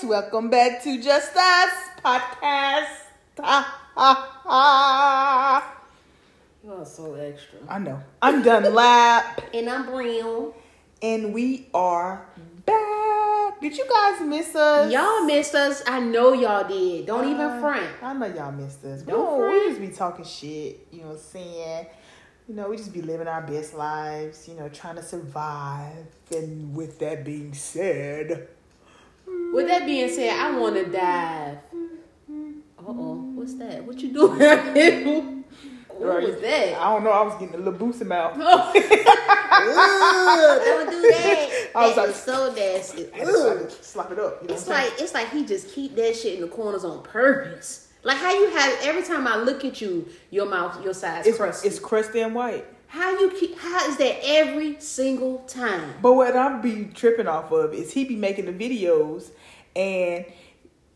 guys. Welcome back to Just Us podcast. Ha, ha, ha. You are so extra. I know. I'm done lap, And I'm Brown. and we are back. Did you guys miss us? Y'all missed us. I know y'all did. Don't even Uh, front. I know y'all missed us. We, Don't don't, we just be talking shit, you know what I'm saying? You know, we just be living our best lives, you know, trying to survive. And with that being said, With that being said, I want to dive. Uh oh. What's that? What you doing? what was that? I don't know, I was getting a little boost in mouth. Ugh, don't do that. I was That like- so nasty. Slap it up. You know It's like it's like he just keep that shit in the corners on purpose. Like how you have every time I look at you, your mouth, your size, saying? crusty. It's, it's crusty and white. how you keep? How is that every single time? But what I be tripping off of is he be making the videos and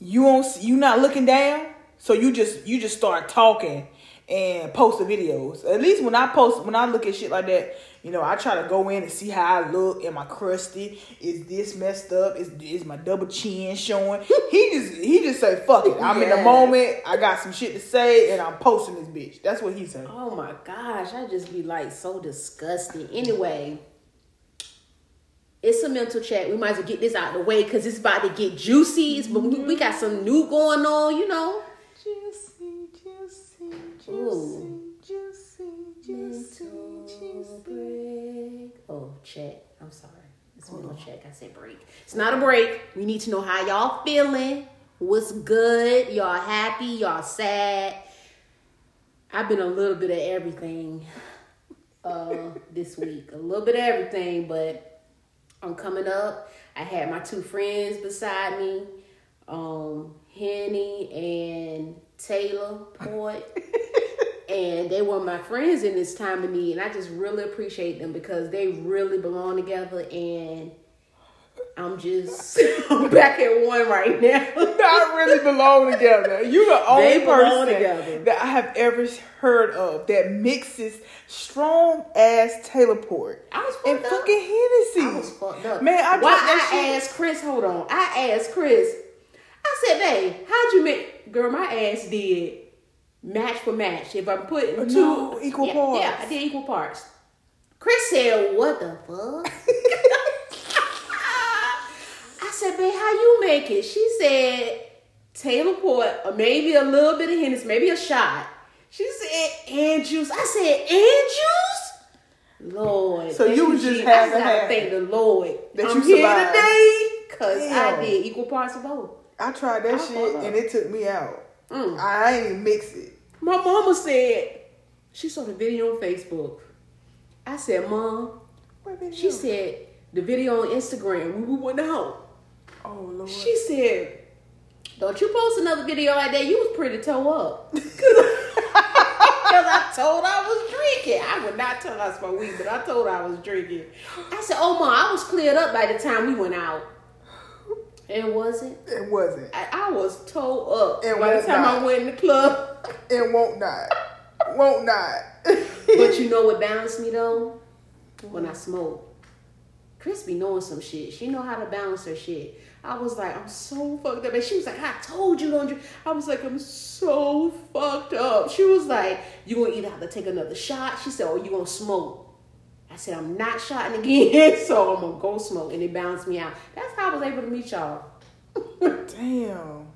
you won't you not looking down, so you just you just start talking and post the videos. At least when I post when I look at shit like that, you know, I try to go in and see how I look. Am I crusty? Is this messed up? Is is my double chin showing? He just he just say fuck it. I'm in the moment. I got some shit to say and I'm posting this bitch. That's what he said. Oh my gosh, I just be like so disgusting. Anyway, it's a mental check. We might as well get this out of the way because it's about to get juicy. It's, but we, we got some new going on, you know. Juicy, juicy, Ooh. juicy, juicy, juicy. break. Oh, check. I'm sorry. It's a mental check. I said break. It's not a break. We need to know how y'all feeling. What's good? Y'all happy? Y'all sad? I've been a little bit of everything uh, this week. A little bit of everything, but I'm coming up. I had my two friends beside me, um, Henny and Taylor Port. and they were my friends in this time of need and i just really appreciate them because they really belong together and i'm just i'm back at one right now not really belong together. You the only person together. that I have ever heard of that mixes strong ass Taylor Port I was and up. fucking Hennessy. i was fucked up Man, I why that i shit. asked chris hold on i asked chris i said babe how'd you make girl my ass did match for match if i'm putting two No, equal yeah, parts. yeah i did equal parts chris said what the fuck said, babe, how you make it? She said, Taylor Port, or maybe a little bit of Hennessy, maybe a shot. She said, and juice. I said, and juice? Lord. So you was just half I thank the Lord. That I'm you here survived. today because I did equal parts of both. I tried that I shit and it took me out. Mm. I ain't mix it. My mama said, she saw the video on Facebook. I said, Mom, she said, the video on Instagram when we went out. "Oh Lord." She said, "Don't you post another video like that? You was pretty toe up." Because I told I was drinking. I would not tell I smoked weed, but I told I was drinking. I said, "Oh ma, I was cleared up by the time we went out." And wasn't. it wasn't. I, I was toe up It by the time not. I went in the club. It won't not. won't not. but you know what balanced me though? When I smoke. Chris be knowing some shit. She know how to balance her shit. I was like, I'm so fucked up. And she was like, I told you don't drink. I was like, I'm so fucked up. She was like, You're gonna either have to take another shot. She said, or you're gonna smoke. I said, I'm not shotting again, so I'm gonna go smoke. And it balanced me out. That's how I was able to meet y'all. Damn.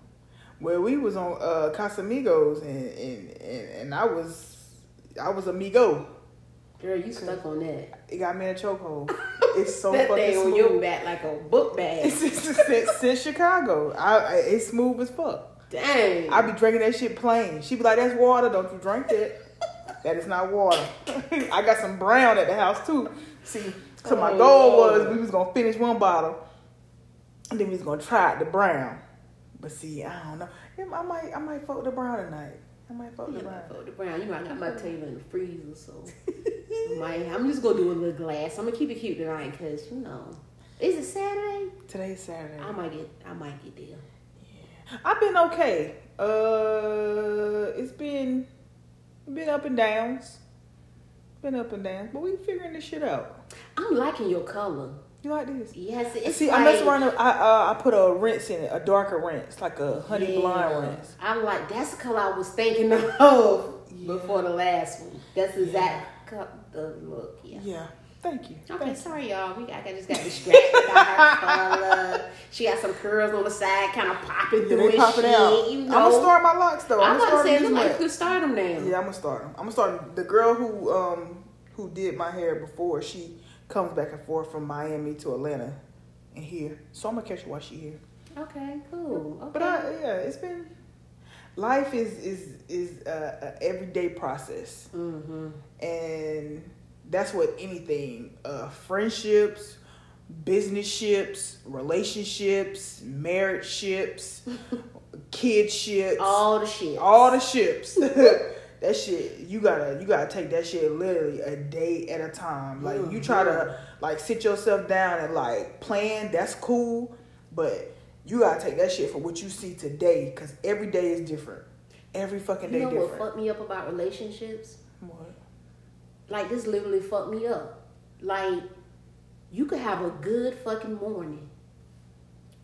Well, we was on uh, Casamigos and, and and and I was I was amigo. Girl, you stuck on that. It got me in a chokehold. It's so that fucking thing on smooth. your back like a book bag. since, since, since Chicago, I, I it's smooth as fuck. Dang. I be drinking that shit plain. She be like, "That's water. Don't you drink that? that is not water." I got some brown at the house too. See, so my Oh, goal Lord. was we was gonna finish one bottle, and then we was gonna try the brown. But see, I don't know. I might, I might fuck the brown tonight. I might the Yeah, brown. the brown. You know, I got my Taylor in the freezer, so I might, I'm just gonna do a little glass. I'm gonna keep it cute tonight, cause you know, is it Saturday? Today's Saturday. I might get, I might get there. Yeah, I've been okay. Uh, it's been been up and downs. Been up and downs, but we figuring this shit out. I'm liking your color. You like this? Yes, it's See, like, I mess around. I uh, I put a rinse in it, a darker rinse, like a honey Yeah. blonde rinse. I'm like, that's the color I was thinking of Yeah. before the last one. That's the exact co- the look. Yeah. Yeah. Thank you. Okay, Thank sorry y'all. We got, I just got distracted by her color. She got some curls on the side, kind of popping Yeah, through they popping shit. out. You I'm gonna start my locks though. I'm I'm, gonna start say, look like you could start them now. Yeah, I'm gonna start them. I'm gonna start 'em. The girl who um who did my hair before, she comes back and forth from Miami to Atlanta and here. So I'm gonna catch her while she here. Okay, cool. Okay. But I, yeah, it's been life is is is a, a everyday process, mm-hmm. and that's what anything uh, friendships, business ships, relationships, marriage ships, kid ships, All the shit. all the ships. that shit, you gotta you gotta take that shit literally a day at a time. Like you try to like sit yourself down and like plan. That's cool, but you gotta take that shit for what you see today, because every day is different. Every fucking day You know what fucked me up about relationships? What? Like this literally fucked me up. Like you could have a good fucking morning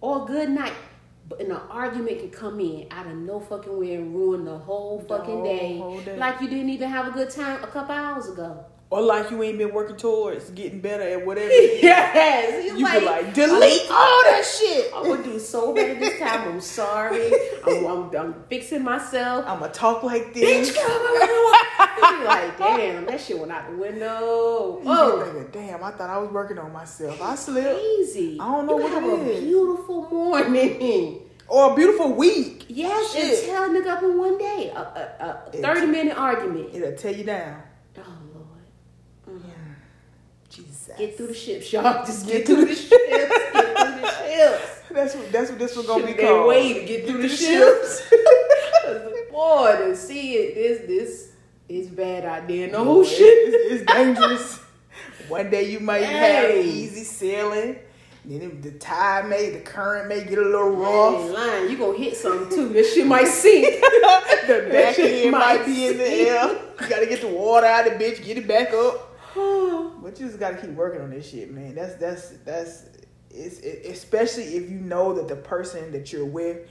or a good night, but an argument can come in out of no fucking way and ruin the whole The fucking whole- day. whole day. Like you didn't even have a good time a couple hours ago. Or like you ain't been working towards getting better at whatever. yes, you be like delete all that shit. I'm gonna do so better this time. I'm sorry. I'm, I'm, I'm fixing myself. I'ma talk like this. Bitch, come on. like, damn, that shit went out the window. Oh, damn, I thought I was working on myself. I slipped. crazy. I don't know you what have it a is. beautiful morning. Or a beautiful week. Yes, Shit. and tell a nigga up in one day. A, a, a 30 minute argument. It'll tear you down. Jesus. Get through the ships, y'all. Just get through the ships. Get through the ships. That's what that's what this one gonna be called. way to get through the through ships. Boy, to see it, this this is bad in the Oh, ocean. It's, it's dangerous. One day you might have Hey. easy sailing. Then it- the tide may, the current may get a little rough. lying. You gonna hit something too. This shit might sink. the back shit end might might be in the air. You gotta get the water out of the bitch, get it back up. But you just gotta keep working on this shit, man. That's that's that's it's it, especially if you know that the person that you're with,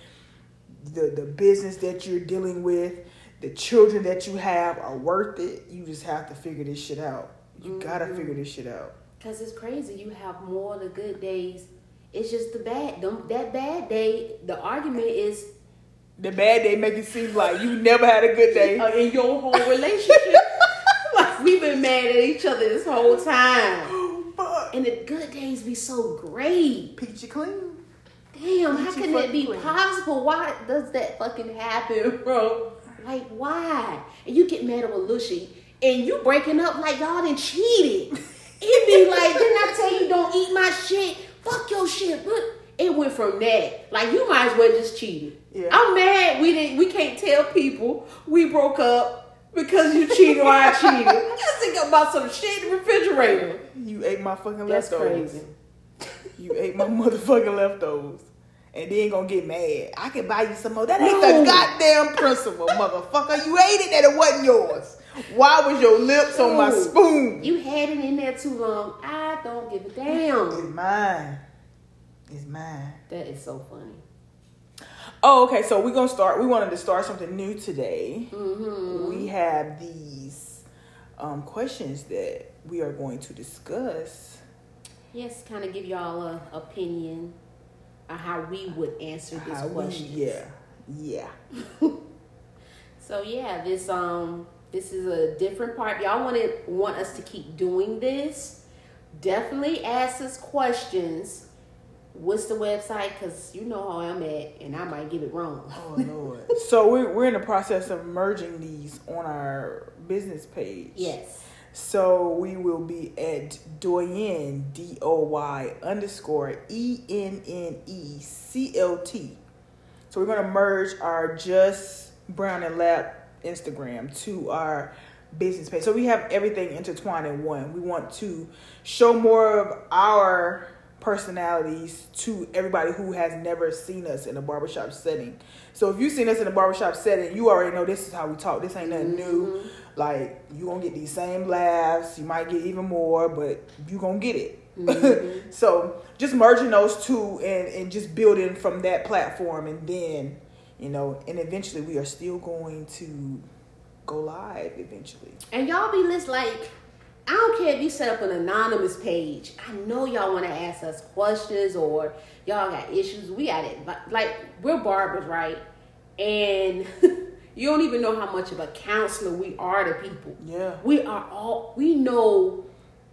the the business that you're dealing with, the children that you have are worth it. You just have to figure this shit out. You gotta Mm-hmm. figure this shit out. Cause it's crazy. You have more of the good days. It's just the bad. Them, that bad day. The argument is The bad day make it seem like you never had a good day. in your whole relationship. We've been mad at each other this whole time, Oh, fuck. and the good days be so great. Peachy clean. Damn, how can that be clean. possible? Why does that fucking happen, bro? Like why? And you get mad little shit, and you breaking up like y'all done cheated. It be like, didn't I tell you don't eat my shit? Fuck your shit. But it went from that. Like you might as well just cheated. Yeah. I'm mad we didn't we can't tell people we broke up because you cheated or I cheated. Just think about some shit in the refrigerator. You ate my fucking That's leftovers. crazy. You ate my motherfucking leftovers. And then gonna get mad. I can buy you some more. That ain't No. the goddamn principle, motherfucker. You ate it and it wasn't yours. Why was your lips on my spoon? You had it in there too long. I don't give a damn. It's mine. It's mine. That is so funny. Oh, okay. So we're gonna start. We wanted to start something new today. Mm-hmm. We have these um, questions that we are going to discuss. Yes, kind of give y'all a opinion on how we would answer How we- question. yeah, yeah. So yeah, this um this is a different part. Y'all want to want us to keep doing this? Definitely ask us questions. What's the website? Cause you know how I'm at, and I might get it wrong. Oh lord. so we're we're in the process of merging these on our business page. Yes. So we will be at Doyen D O Y underscore E N N E C L T. So we're gonna merge our Just Brown and Lap Instagram to our business page. So we have everything intertwined in one. We want to show more of our personalities to everybody who has never seen us in a barbershop setting. So if you've seen us in a barbershop setting, you already know this is how we talk. This ain't nothing new. Like you gonna get these same laughs. You might get even more, but you gonna get it. Mm-hmm. so just merging those two and, and just building from that platform and then, you know, and eventually we are still going to go live eventually. And y'all be list like I don't care if you set up an anonymous page. I know y'all want to ask us questions or y'all got issues. We got it. Like we're barbers, right? And you don't even know how much of a counselor we are to people. Yeah. We are all we know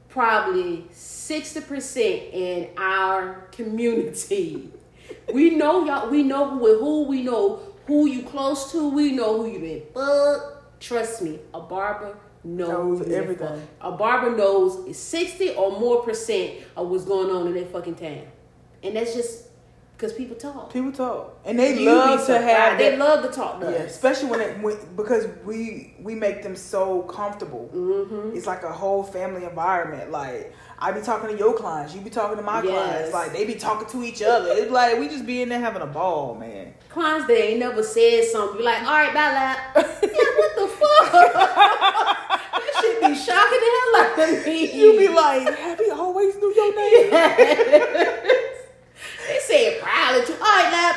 probably 60% in our community. we know y'all we know who who we know who you close to, we know who you been fuck. Trust me, a barber knows, knows everything. A barber knows 60 or more percent of what's going on in their fucking town. And that's just because people talk. People talk, and they you love to have. They love to talk. To yeah, us. especially when it when, because we we make them so comfortable. Mm-hmm. It's like a whole family environment. Like I be talking to your clients, you be talking to my yes. clients. Like they be talking to each other. It's like we just be in there having a ball, man. Clients they ain't never said something. Be like, all right, bye, lap. yeah, what the fuck? be shocking the hell out of me. You be like, Happy always knew your name? Yes. They said probably too. All right, lap.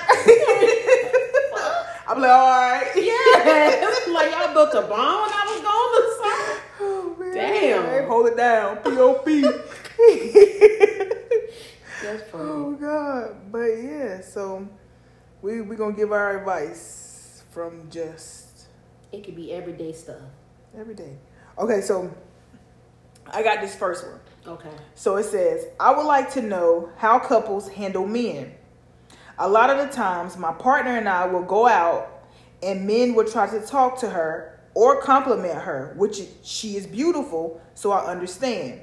I'm like, all right. Yeah. like y'all built a bomb when I was gone or something. Oh, man. Damn. Hold it down. P.O.P. That's funny. Oh, God. But yeah, so we we going to give our advice from just. It could be everyday stuff. Every day. Okay, so I got this first one. Okay. So it says, I would like to know how couples handle men. A lot of the times, my partner and I will go out, and men will try to talk to her or compliment her, which she is beautiful, so I understand.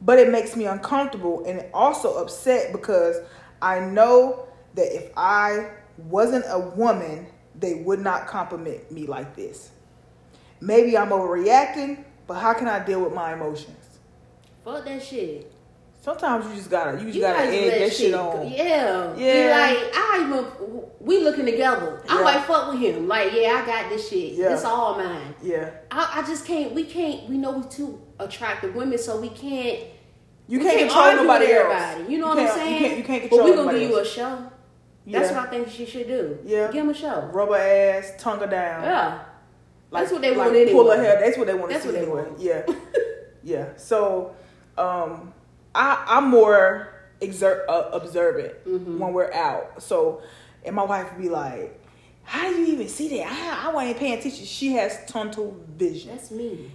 But it makes me uncomfortable and also upset because I know that if I wasn't a woman, they would not compliment me like this. Maybe I'm overreacting, but how can I deal with my emotions? Fuck that shit. Sometimes you just gotta, you just you gotta egg that shit, on. Yeah, yeah. like I even we looking together. I'm yeah. like fuck with him. Like yeah, I got this shit. Yeah. It's all mine. Yeah. I, I just can't. We can't. We know we too attractive women, so we can't. You can't, can't control nobody else. You know you what I'm saying? You can't, you can't control. But we gonna give you a show. Yeah. That's what I think she should do. Yeah. Give him a show. Rubber ass, tongue her down. Yeah. Like, that's what they like want anyway. Pull her hair. That's what they want to see anyway. Want. Yeah. yeah. So um, I, I'm more exert, uh, observant mm-hmm. when we're out. So, and my wife would be like, "How do you even see that? I, I wasn't paying attention." She has tunnel vision. That's me.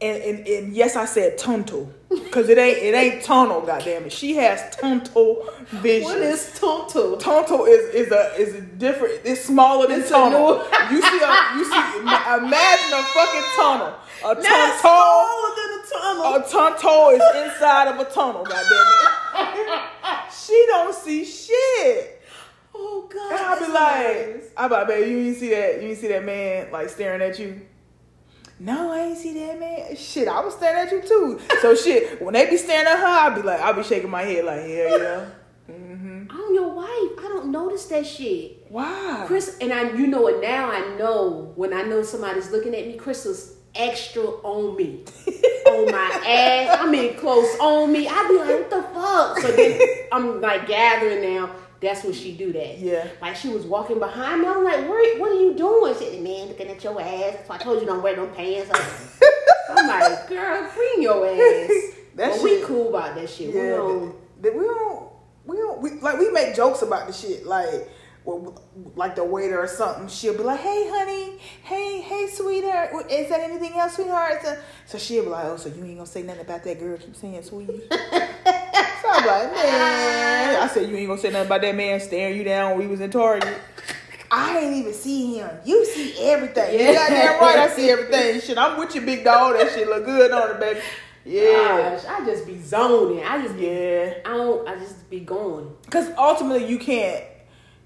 And, and, and yes, I said tunnel because it ain't it ain't tunnel. Goddamn it, she has tunnel vision. What is tunnel? Tunnel is is a is a different. It's smaller than tunnel. you see a you see imagine a fucking tunnel. A tunnel smaller than a tunnel. A tunnel is inside of a tunnel. Goddamn it, she don't see shit. Oh God! And I'll be like, I be like, baby, you ain't see that? You ain't see that man like staring at you? No, I ain't see that man. Shit, I was staring at you too. So shit, when they be staring at her, I'll be like, I'll be shaking my head like, yeah, yeah. Mm-hmm. I'm your wife. I don't notice that shit. Why? Chris and I, you know it now. I know when I know somebody's looking at me. Crystal's extra on me, on my ass. I mean, close on me. I be like, what the fuck? So then I'm like gathering now that's when she do that. Yeah. Like she was walking behind me. I'm like, what, what are you doing? She said, man, looking at your ass. So I told you don't wear no pants. I'm like, girl, bring your ass. That but shit, we cool about that shit. Yeah, we don't. We don't. We don't. We, like we make jokes about the shit. Like. Well, like the waiter or something, she'll be like, "Hey, honey, hey, hey, sweetheart, is that anything else, sweetheart?" So, so she'll be like, "Oh, so you ain't gonna say nothing about that girl? Keep saying sweet." Like, man. I said, you ain't gonna say nothing about that man staring you down when we was in Target. I ain't even see him. You see everything. Yeah, goddamn right. I see everything. Shit, I'm with you, big dog. That shit look good on it, baby. Yeah, Gosh, I just be zoning. I just be, yeah. I don't. I just be going. Cause ultimately, you can't.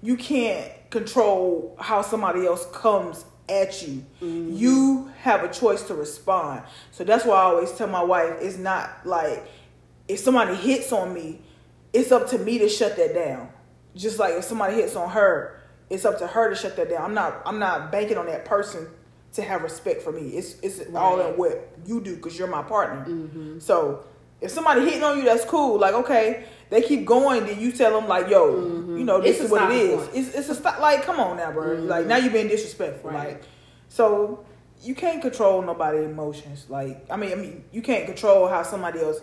You can't control how somebody else comes at you. Mm-hmm. You have a choice to respond. So that's why I always tell my wife, it's not like if somebody hits on me, it's up to me to shut that down. Just like if somebody hits on her, it's up to her to shut that down. I'm not I'm not banking on that person to have respect for me. It's it's right. all in what you do because you're my partner. Mm-hmm. So If somebody hitting on you, that's cool. Like okay, they keep going, then you tell them like, yo, Mhm. you know, this It's is what it is. point. It's it's a stop. Like come on now, bro. Mhm. Like now you're being disrespectful. Right. Like so. You can't control nobody's emotions. Like I mean, I mean, you can't control how somebody else.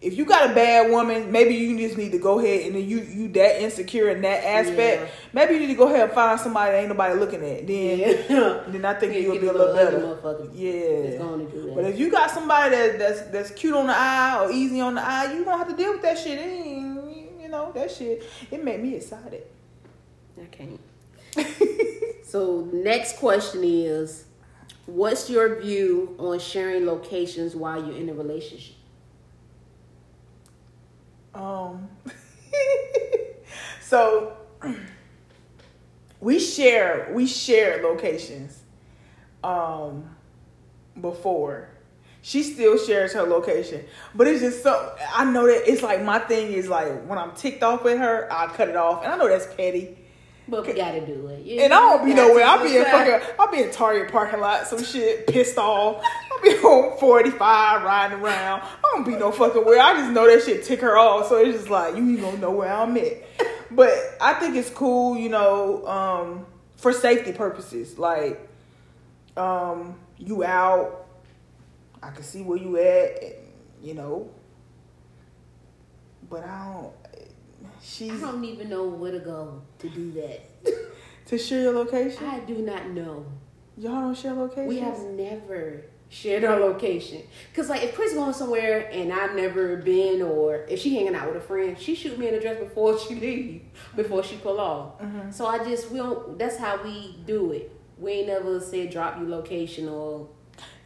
If you got a bad woman, maybe you just need to go ahead and then you you that insecure in that aspect. Yeah. Maybe you need to go ahead and find somebody that ain't nobody looking at. Then Yeah. then I think Yeah, you'll be a little little better. Yeah. that's going to do that. But if you got somebody that, that's that's cute on the eye or easy on the eye, you gonna have to deal with that shit. You know that shit. It made me excited. I can't. So next question is, what's your view on sharing locations while you're in a relationship? Um. so we share we share locations. Um. Before. She still shares her location, but it's just so I know that it's like my thing is like when I'm ticked off with her, I cut it off, and I know that's petty. But we gotta do it. You- And I don't be nowhere. I'll be in fucking. I'll be in Target parking lot, some shit, pissed off. I'll be on forty five riding around. I don't be no fucking where. I just know that shit tick her off. So it's just like you ain't gonna know where I'm at. But I think it's cool, you know, um, for safety purposes. Like, um, you out. I can see where you at. and, You know. But I don't. She's I don't even know where to go to do that. to share your location. I do not know. Y'all don't share locations. We have never shared our location. Cause like if Chris going somewhere and I've never been, or if she hanging out with a friend, she shoot me an address before she leave, before she pull off. Mhm. So I just we don't. That's how we do it. We ain't never said drop you location or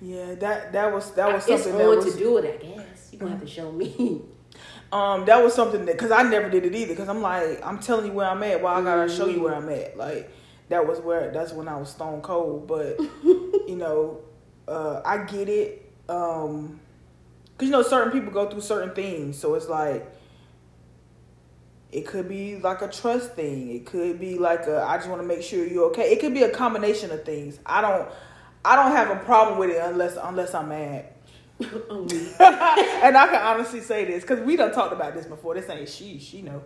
Yeah, that that was that was it's something on that was to do it. I guess you gonna have to show me. um that was something that because I never did it either because I'm like I'm telling you where I'm at. Well, I gotta show you where I'm at. Like that was where that's when I was stone cold. But you know, uh, I get it. Um, cause you know certain people go through certain things, so it's like. It could be like a trust thing. It could be like a I just want to make sure you're okay. It could be a combination of things. I don't I don't have a problem with it unless unless I'm mad. And I can honestly say this because we done talked about this before. This ain't she. She know.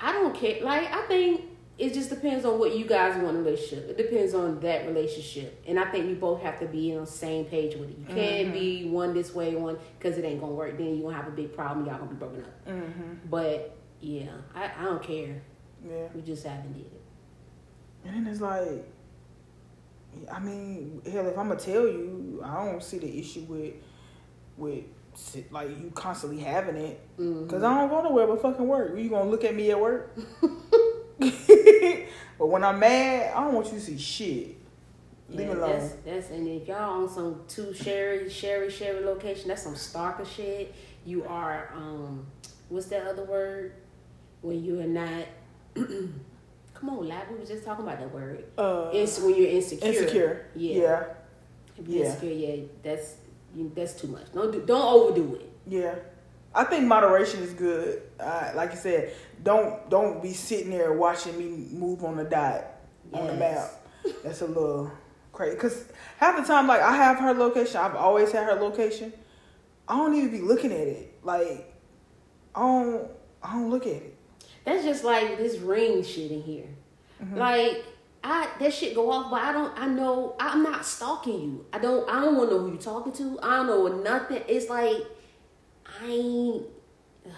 I don't care. Like I think it just depends on what you guys want in a relationship. It depends on that relationship, and I think you both have to be on the same page with it. You can't be one this way, one because it ain't gonna work. Then you gonna have a big problem. Y'all gonna be broken up. Mm-hmm. But yeah, I, I don't care. Yeah. We just haven't did it. And then it's like, I mean, hell, if I'm gonna tell you, I don't see the issue with with like you constantly having it because I don't go nowhere but fucking work. You gonna look at me at work? but when I'm mad, I don't want you to see shit. Leave Yeah, me alone. that's that's and if y'all on some two Sherry Sherry Sherry location, that's some stalker shit. You are um, what's that other word? When you are not. Come on, lap. We were just talking about that word. Uh, It's when you're insecure. insecure. Yeah. yeah. If you're insecure, yeah, that's that's too much. Don't do, don't overdo it. Yeah, I think moderation is good. Uh, like you said, don't don't be sitting there watching me move on the dot on the map. That's a little crazy. Cause half the time, like I have her location. I've always had her location. I don't even be looking at it. Like I don't I don't look at it. That's just like this ring shit in here. Mm-hmm. Like I that shit go off, but I don't. I know I'm not stalking you. I don't. I don't want to know who you're talking to. I don't know nothing. It's like I ain't.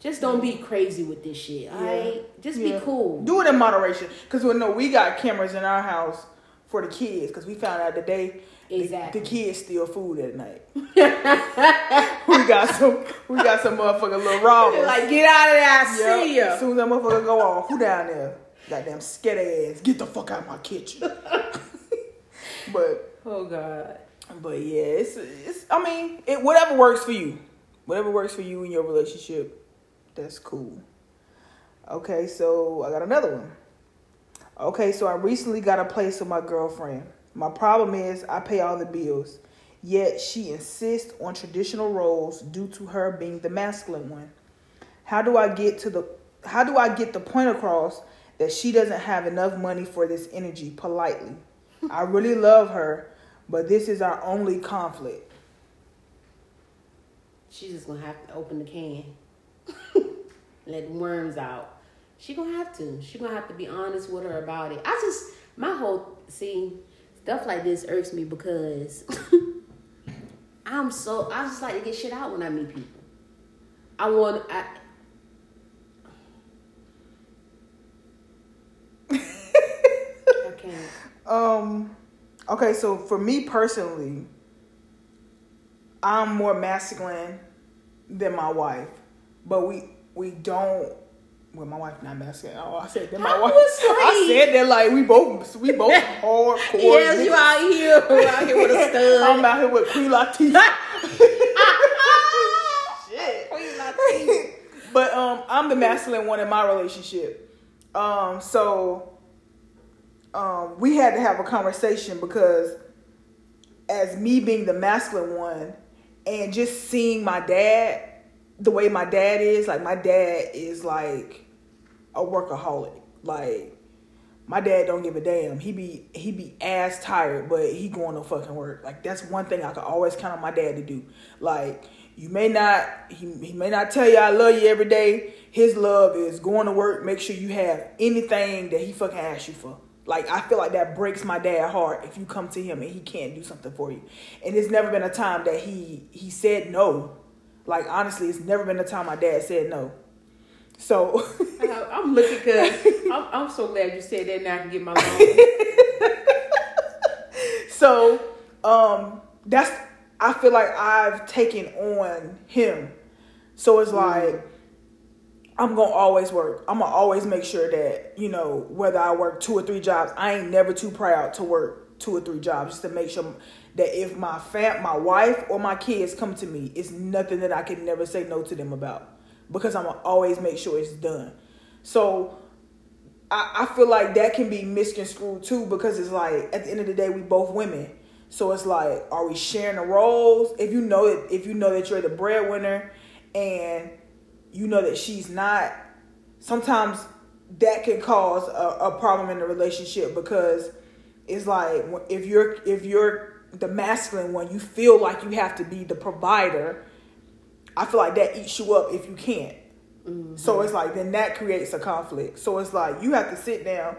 Just don't be crazy with this shit. Alright, just Yeah. be cool. Do it in moderation. Cause we know we got cameras in our house for the kids. Cause we found out today the- Exactly. the, kids steal food at night. we got some we got some motherfucking little robbers. like get out of there. I Yep. see As soon as that motherfucker go off, who down there? Goddamn scared ass. Get the fuck out of my kitchen. but Oh God. But yeah, it's it's I mean, it whatever works for you. Whatever works for you in your relationship, that's cool. Okay, so I got another one. Okay, so I recently got a place with my girlfriend. My problem is I pay all the bills, yet she insists on traditional roles due to her being the masculine one. How do I get to the how do I get the point across that she doesn't have enough money for this energy politely? I really love her, but this is our only conflict. she's just gonna have to open the can, let the worms out. She gonna have to. She gonna have to be honest with her about it. I just my whole see stuff like this irks me because I'm so I just like to get shit out when I meet people. I want I. I can't. Um, okay, so for me personally, I'm more masculine than my wife, but we we don't. Well, my wife not masculine. Oh, I said that my I wife. I said that like we both we both hardcore. Yes, you niggas. out here, you out here with a stud. I'm out here with Queen Latifah. Shit. Queen Latifah. but um, I'm the masculine one in my relationship. Um, so um, we had to have a conversation because as me being the masculine one and just seeing my dad the way my dad is, like my dad is like a workaholic. Like my dad don't give a damn. He be he be ass tired, but he going to fucking work. Like that's one thing I could always count on my dad to do. Like you may not he, he may not tell you I love you every day. His love is going to work, make sure you have anything that he fucking asks you for. Like I feel like that breaks my dad heart if you come to him and he can't do something for you. And there's never been a time that he he said no. Like honestly, it's never been a time my dad said no. So I- I'm looking because I'm, I'm so glad you said that. Now I can get my loan. so um that's I feel like I've taken on him. So it's like I'm gonna always work. I'm gonna always make sure that, you know, whether I work two or three jobs, I ain't never too proud to work two or three jobs just to make sure that if my fam my wife or my kids come to me, it's nothing that I can never say no to them about. Because I'm gonna always make sure it's done. So I, I feel like that can be misconstrued too because it's like at the end of the day we both women. So it's like, are we sharing the roles? If you know it, if you know that you're the breadwinner, and you know that she's not, sometimes that can cause a, a problem in the relationship because it's like if you're if you're the masculine one, you feel like you have to be the provider. I feel like that eats you up if you can't. So mm-hmm. it's like then that creates a conflict. So it's like you have to sit down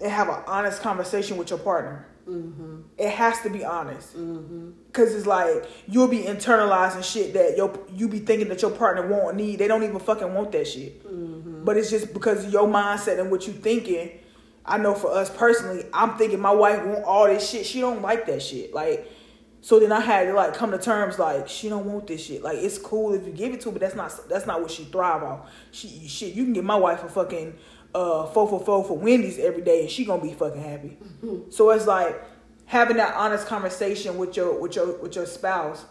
and have an honest conversation with your partner. Mm-hmm. It has to be honest, mm-hmm. cause it's like you'll be internalizing shit that your you be thinking that your partner won't need. They don't even fucking want that shit. Mm-hmm. But it's just because of your mindset and what you thinking. I know for us personally, I'm thinking my wife want all this shit. She don't like that shit. Like, so then I had to like come to terms like she don't want this shit. Like it's cool if you give it to her, but that's not that's not what she thrive on. She shit, you can get my wife a fucking uh four for four for Wendy's every day and she gonna be fucking happy. so it's like having that honest conversation with your with your with your spouse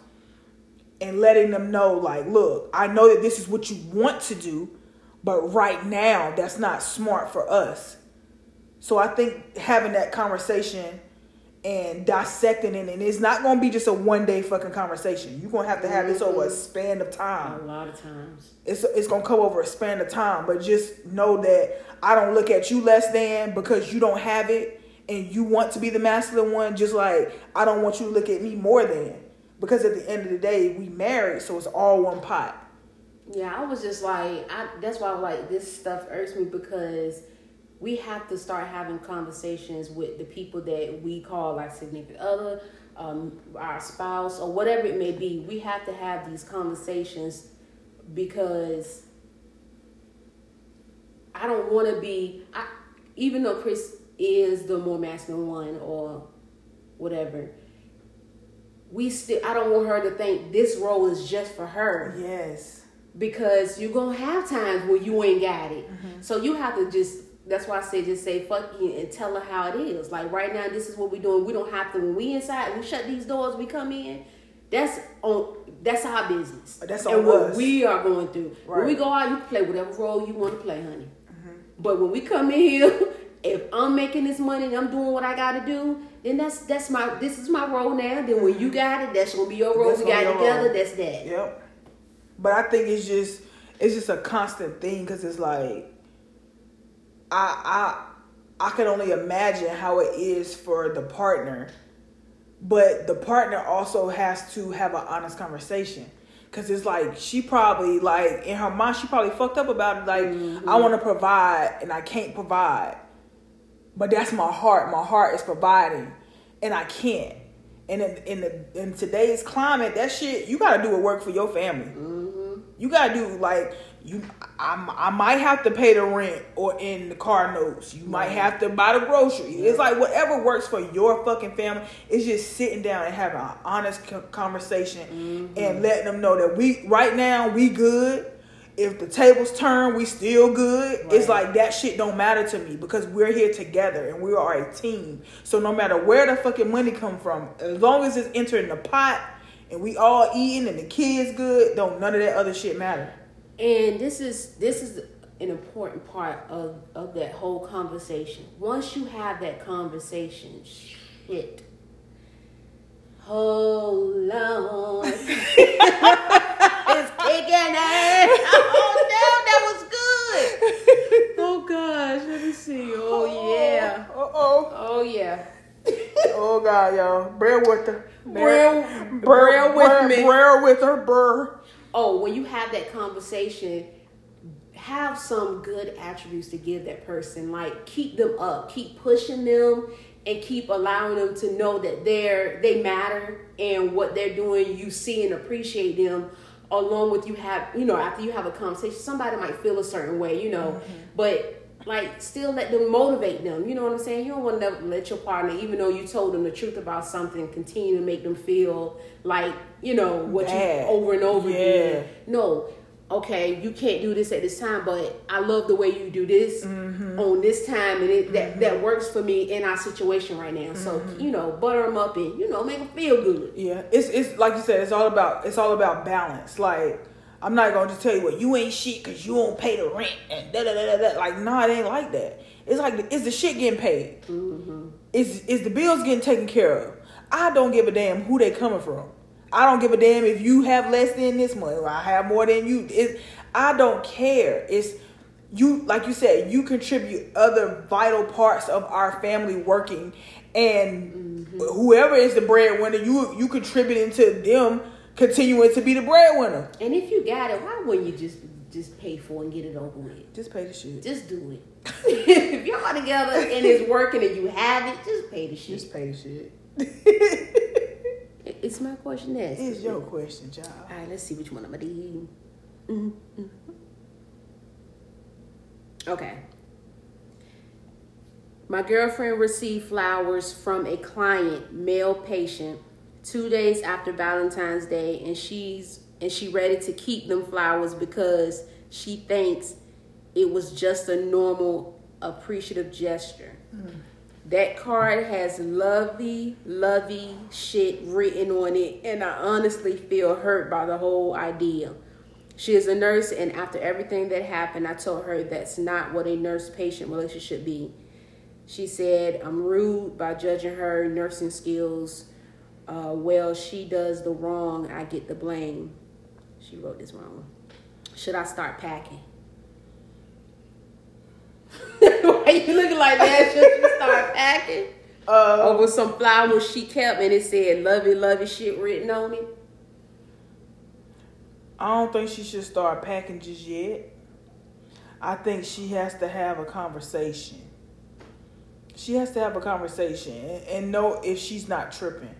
and letting them know like, look, I know that this is what you want to do, but right now that's not smart for us. So I think having that conversation and dissecting it, and it's not gonna be just a one day fucking conversation. You're gonna have to have this over a mm-hmm. span of time. a lot of times. It's it's gonna come over a span of time, but just know that I don't look at you less than because you don't have it and you want to be the masculine one. Just like I don't want you to look at me more than because at the end of the day we married, so it's all one pot. Yeah, I was just like, I, that's why I like this stuff irks me because we have to start having conversations with the people that we call like significant other, um, our spouse or whatever it may be. We have to have these conversations because I don't want to be. I even though Chris is the more masculine one or whatever. We still. I don't want her to think this role is just for her Yes. because you're gonna have times where you ain't got it. So you have to just that's why I say just say fuck you and tell her how it is. Like right now, this is what we're doing. We don't have to when we inside, we shut these doors, we come in. That's on that's our business. That's and what us. we are going through. When we go out, you can play whatever role you want to play, honey. Mm-hmm. But when we come in here, if I'm making this money and I'm doing what I gotta do, then that's that's my this is my role now. Then when you mm-hmm. got it, that's gonna be your role. That's we got together, role. that's that. Yep. But I think it's just it's just a constant thing because it's like I I I can only imagine how it is for the partner, but the partner also has to have an honest conversation. Cause it's like she probably like in her mind she probably fucked up about it. Like Mm-hmm. I want to provide and I can't provide, but that's my heart. My heart is providing, and I can't. And in in, the, in today's climate, that shit you gotta do a work for your family. Mm-hmm. You gotta do like you. I, I might have to pay the rent or in the car notes. You might have to buy the groceries. It's like whatever works for your fucking family. It's just sitting down and having an honest co- conversation mm-hmm. and letting them know that we right now we good. If the tables turn, we still good. It's like that shit don't matter to me because we're here together and we are a team. So no matter where the fucking money come from, as long as it's entering the pot and we all eating and the kids good, don't none of that other shit matter. And this is this is an important part of of that whole conversation. Once you have that conversation, shit. Hold on. it's kicking in. Oh no, that was good. Oh gosh, let me see. Oh yeah. Uh oh. Oh yeah. Oh god, y'all. Bear with her. Bear- bear with me. Bear with her. Burr. Oh, when you have that conversation, have some good attributes to give that person. Like keep them up, keep pushing them, and keep allowing them to know that they're they matter and what they're doing. You see and appreciate them. Along with you have you know after you have a conversation, somebody might feel a certain way, you know, mm-hmm. but. Like still let them motivate them. You know what I'm saying? You don't want to let your partner, even though you told them the truth about something, continue to make them feel like you know what Bad. you over and over Yeah. again no okay you can't do this at this time but i love the way you do this Mm-hmm. on this time and it that, that works for me in our situation right now so Mm-hmm. you know butter them up and you know make them feel good Yeah, it's it's like you said. It's all about it's all about balance. Like I'm not gonna just tell you what you ain't shit because you don't pay the rent and da da da da da. Like nah, it ain't like that. It's like is the shit getting paid? Mm-hmm. Is is the bills getting taken care of? I don't give a damn who they coming from. I don't give a damn if you have less than this money or I have more than you. It, I don't care. It's you like you said. You contribute other vital parts of our family working, and whoever is the breadwinner, you you contributing to them continuing to be the breadwinner. and if you got it why wouldn't you just just pay for it and get it over with Just pay the shit. just do it if y'all are together and it's working and you have it just pay the shit Just pay the shit. It's my question next it's your question, child. All right, let's see which one I'm gonna do. Mhm. Okay. My girlfriend received flowers from a client, male patient, two days after Valentine's Day, and she's and she ready to keep them flowers because she thinks it was just a normal appreciative gesture. Hmm. That card has lovey, lovey shit written on it, and I honestly feel hurt by the whole idea. She is a nurse, and after everything that happened, I told her that's not what a nurse patient relationship should be. She said, I'm rude by judging her nursing skills. Uh, well, she does the wrong, I get the blame. She wrote this wrong. Should I start packing? Why you looking like that? Should you start packing? Uh, Over some flowers she kept and it said lovey, lovey shit written on it. I don't think she should start packing just yet. I think she has to have a conversation. She has to have a conversation and, and know if she's not tripping.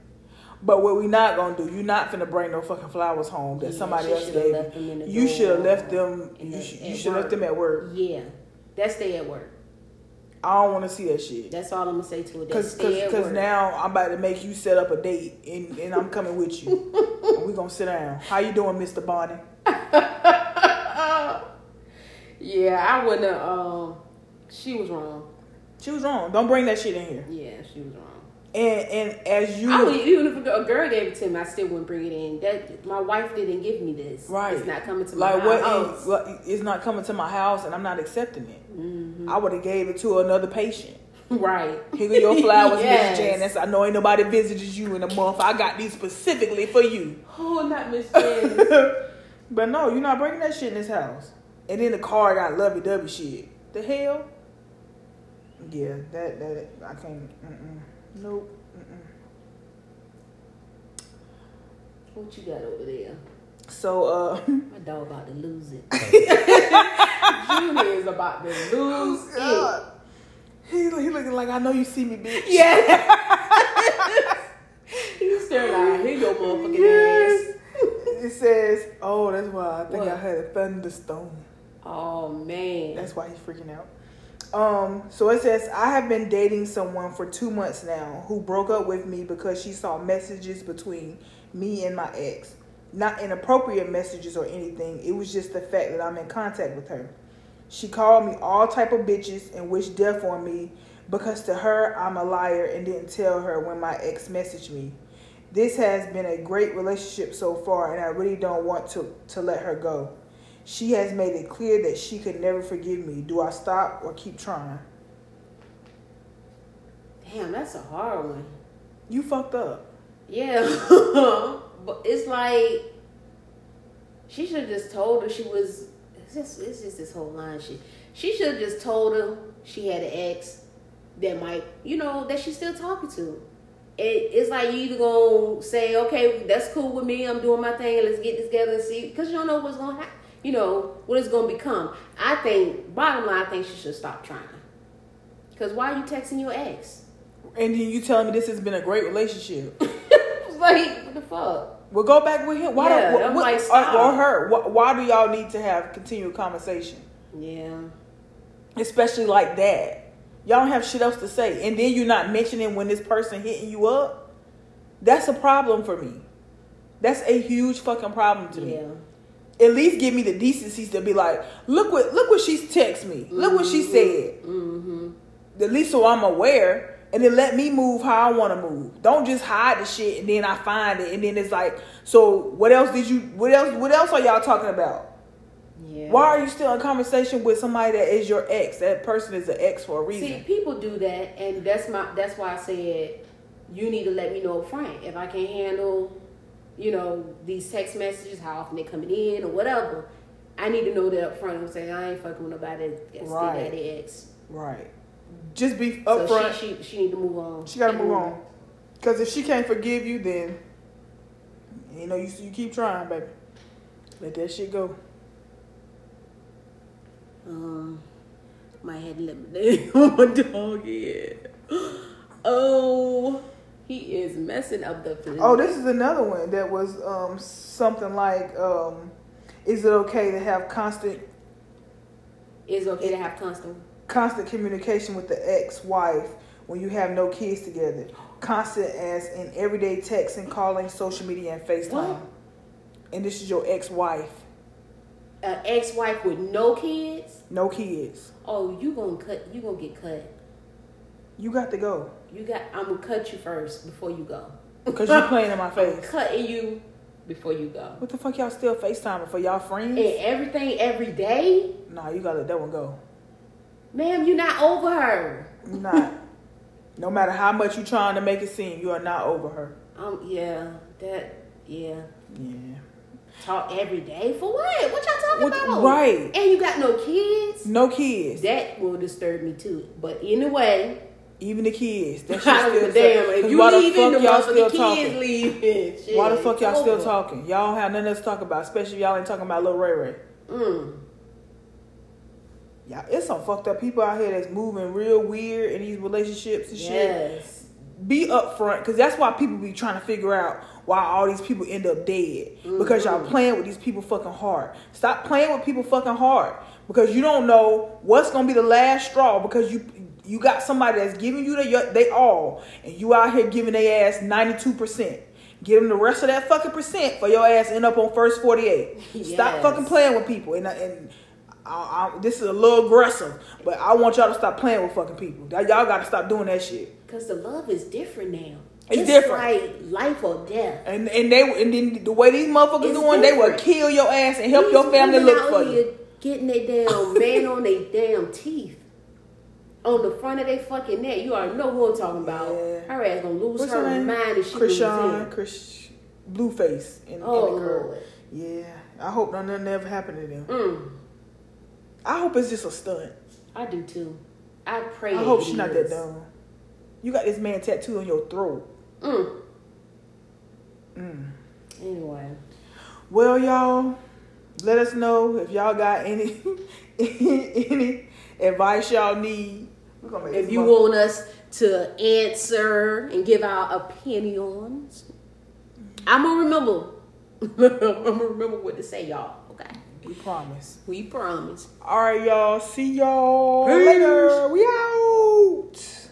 But what we not gonna do? You're not finna bring no fucking flowers home that Yeah, somebody else gave left them in you. You should have left them. You the- should, you should left them at work. Yeah. That stay at work. I don't want to see that shit. That's all I'm gonna say to it. Cause, cause, cause now I'm about to make you set up a date and, and I'm coming with you. we gonna sit down. How you doing, Mr. Bonnie? yeah, I wouldn't have um she was wrong. She was wrong. Don't bring that shit in here. Yeah, she was wrong. And and as you I would even if a girl gave it to me, I still wouldn't bring it in. That my wife didn't give me this. Right. It's not coming to my like house. is, what- it's not coming to my house and I'm not accepting it. Mm-hmm. I would have gave it to another patient. right. Here go your flowers, Yes. Miss Janice. I know ain't nobody visited you in a month. I got these specifically for you. Oh, not Miss Janice. but no, you're not bringing that shit in this house. And then the car got lovey dovey shit. The hell? Yeah, that that I can't. Mm-mm. Nope. Mm-mm. what you got over there? So uh My dog about to lose it. Junior is about to lose it. God. He, he looking like I know you see me, bitch. Yeah. He's staring like, I hear your motherfucking Yes. ass. It says, "Oh, that's why I think I had a thunderstorm." Oh man. That's why he's freaking out. Um, so it says, I have been dating someone for two months now who broke up with me because she saw messages between me and my ex. Not inappropriate messages or anything. It was just the fact that I'm in contact with her. She called me all type of bitches and wished death on me because to her I'm a liar and didn't tell her when my ex messaged me. This has been a great relationship so far and I really don't want to, to let her go. She has made it clear that she could never forgive me. Do I stop or keep trying? Damn, that's a hard one. You fucked up. Yeah. but it's like she should have just told her she was it's just it's just this whole line shit. She should have just told her she had an ex that might you know, that she's still talking to. It, it's like you either gonna say, okay, that's cool with me. I'm doing my thing, let's get this together and see, because you don't know what's gonna happen. You know what it's gonna become. I think, bottom line, I think she should stop trying. Because why are you texting your ex? And then you telling me this has been a great relationship. Like what the fuck. Well, go back with him. Why? Yeah, do, what, I'm what- like, or, stop. or her? Why, why do y'all need to have continual conversation, Yeah. especially like that? Y'all don't have shit else to say, and then you're not mentioning when this person hitting you up. That's a problem for me. That's a huge fucking problem to me. At least give me the decencies to be like, look what look what she's text me. Look what she said. Mm-hmm. At least so I'm aware, and then let me move how I want to move. Don't just hide the shit and then I find it, and then it's like, so what else did you? What else? What else are y'all talking about? Yeah. Why are you still in conversation with somebody that is your ex? That person is an ex for a reason. See, people do that, and that's my. That's why I said you need to let me know up front if I can handle, you know, these text messages, how often they coming in or whatever. I need to know that up front. I'm saying I ain't fucking with nobody that's still Right. at the ex. right. Just be So upfront. she, she she need to move on. She gotta move on. Cause if she can't forgive you, then you know you you keep trying, baby. Let that shit go. Um, might have to let me down my dog in. Oh, he is messing up the. Oh, this is another one that was um something like um, is it okay to have constant It's okay to have constant. constant communication with the ex-wife when you have no kids together? Constant as in everyday texting, calling, social media, and FaceTime. What? And this is your ex-wife, An ex-wife with no kids. no kids. Oh, you gonna cut? You gonna get cut? You got to go You got. I'm gonna cut you first before you go. because you're playing in my I'm face. cutting you before you go. What the fuck y'all still FaceTiming for y'all friends? And everything every day, Nah, you gotta let that one go. ma'am. You're not over her. You not. no matter how much you trying to make it seem, you are not over her. Um. Yeah. That. Yeah. Yeah. Talk every day for what? What y'all talking What- about? right. And you got no kids. No kids. That will disturb me too. But anyway, Even the kids. That shit still damn. If you why the leaving, the fuck y'all still motherfucking kids talking? leaving. Shit, Why the fuck y'all still talking? Y'all don't have nothing else to talk about, especially if y'all ain't talking about Lil Ray Ray. Mm. Yeah, it's some fucked up people out here that's moving real weird in these relationships and shit. Yes. Be upfront, because that's why people be trying to figure out why all these people end up dead. Because y'all Mhm. playing with these people fucking hard. Stop playing with people fucking hard. Because you don't know what's gonna be the last straw. Because you you got somebody that's giving you the, they all, and you out here giving their ass ninety two percent. Give them the rest of that fucking percent for your ass end up on first forty eight. Stop fucking playing with people. And and I, I, this is a little aggressive, but I want y'all to stop playing with fucking people. Y'all got to stop doing that shit. Cause the love is different now. It's different. like life or death. And and they and then the way these motherfuckers It's doing, they will kill your ass and help These your family look for you. Getting their damn man on their damn teeth. On the front of their fucking neck. You already know who I'm talking about. Yeah. Her ass gonna lose What's her her mind if she Chrisean. Chris, Blueface, and, Oh and the girl. Lord. Yeah, I hope nothing ever happened to them. Mm, I hope it's just a stunt. I do too. I pray. I hope she's not that dumb. You got this man tattooed on your throat. Mm. Mm. Anyway. Well, y'all, let us know if y'all got any any advice y'all need. If you want us to answer and give our opinions, I'm gonna remember. I'm gonna remember what to say, y'all. Okay, we promise. we promise. All right, y'all. See y'all Peace. later. We out.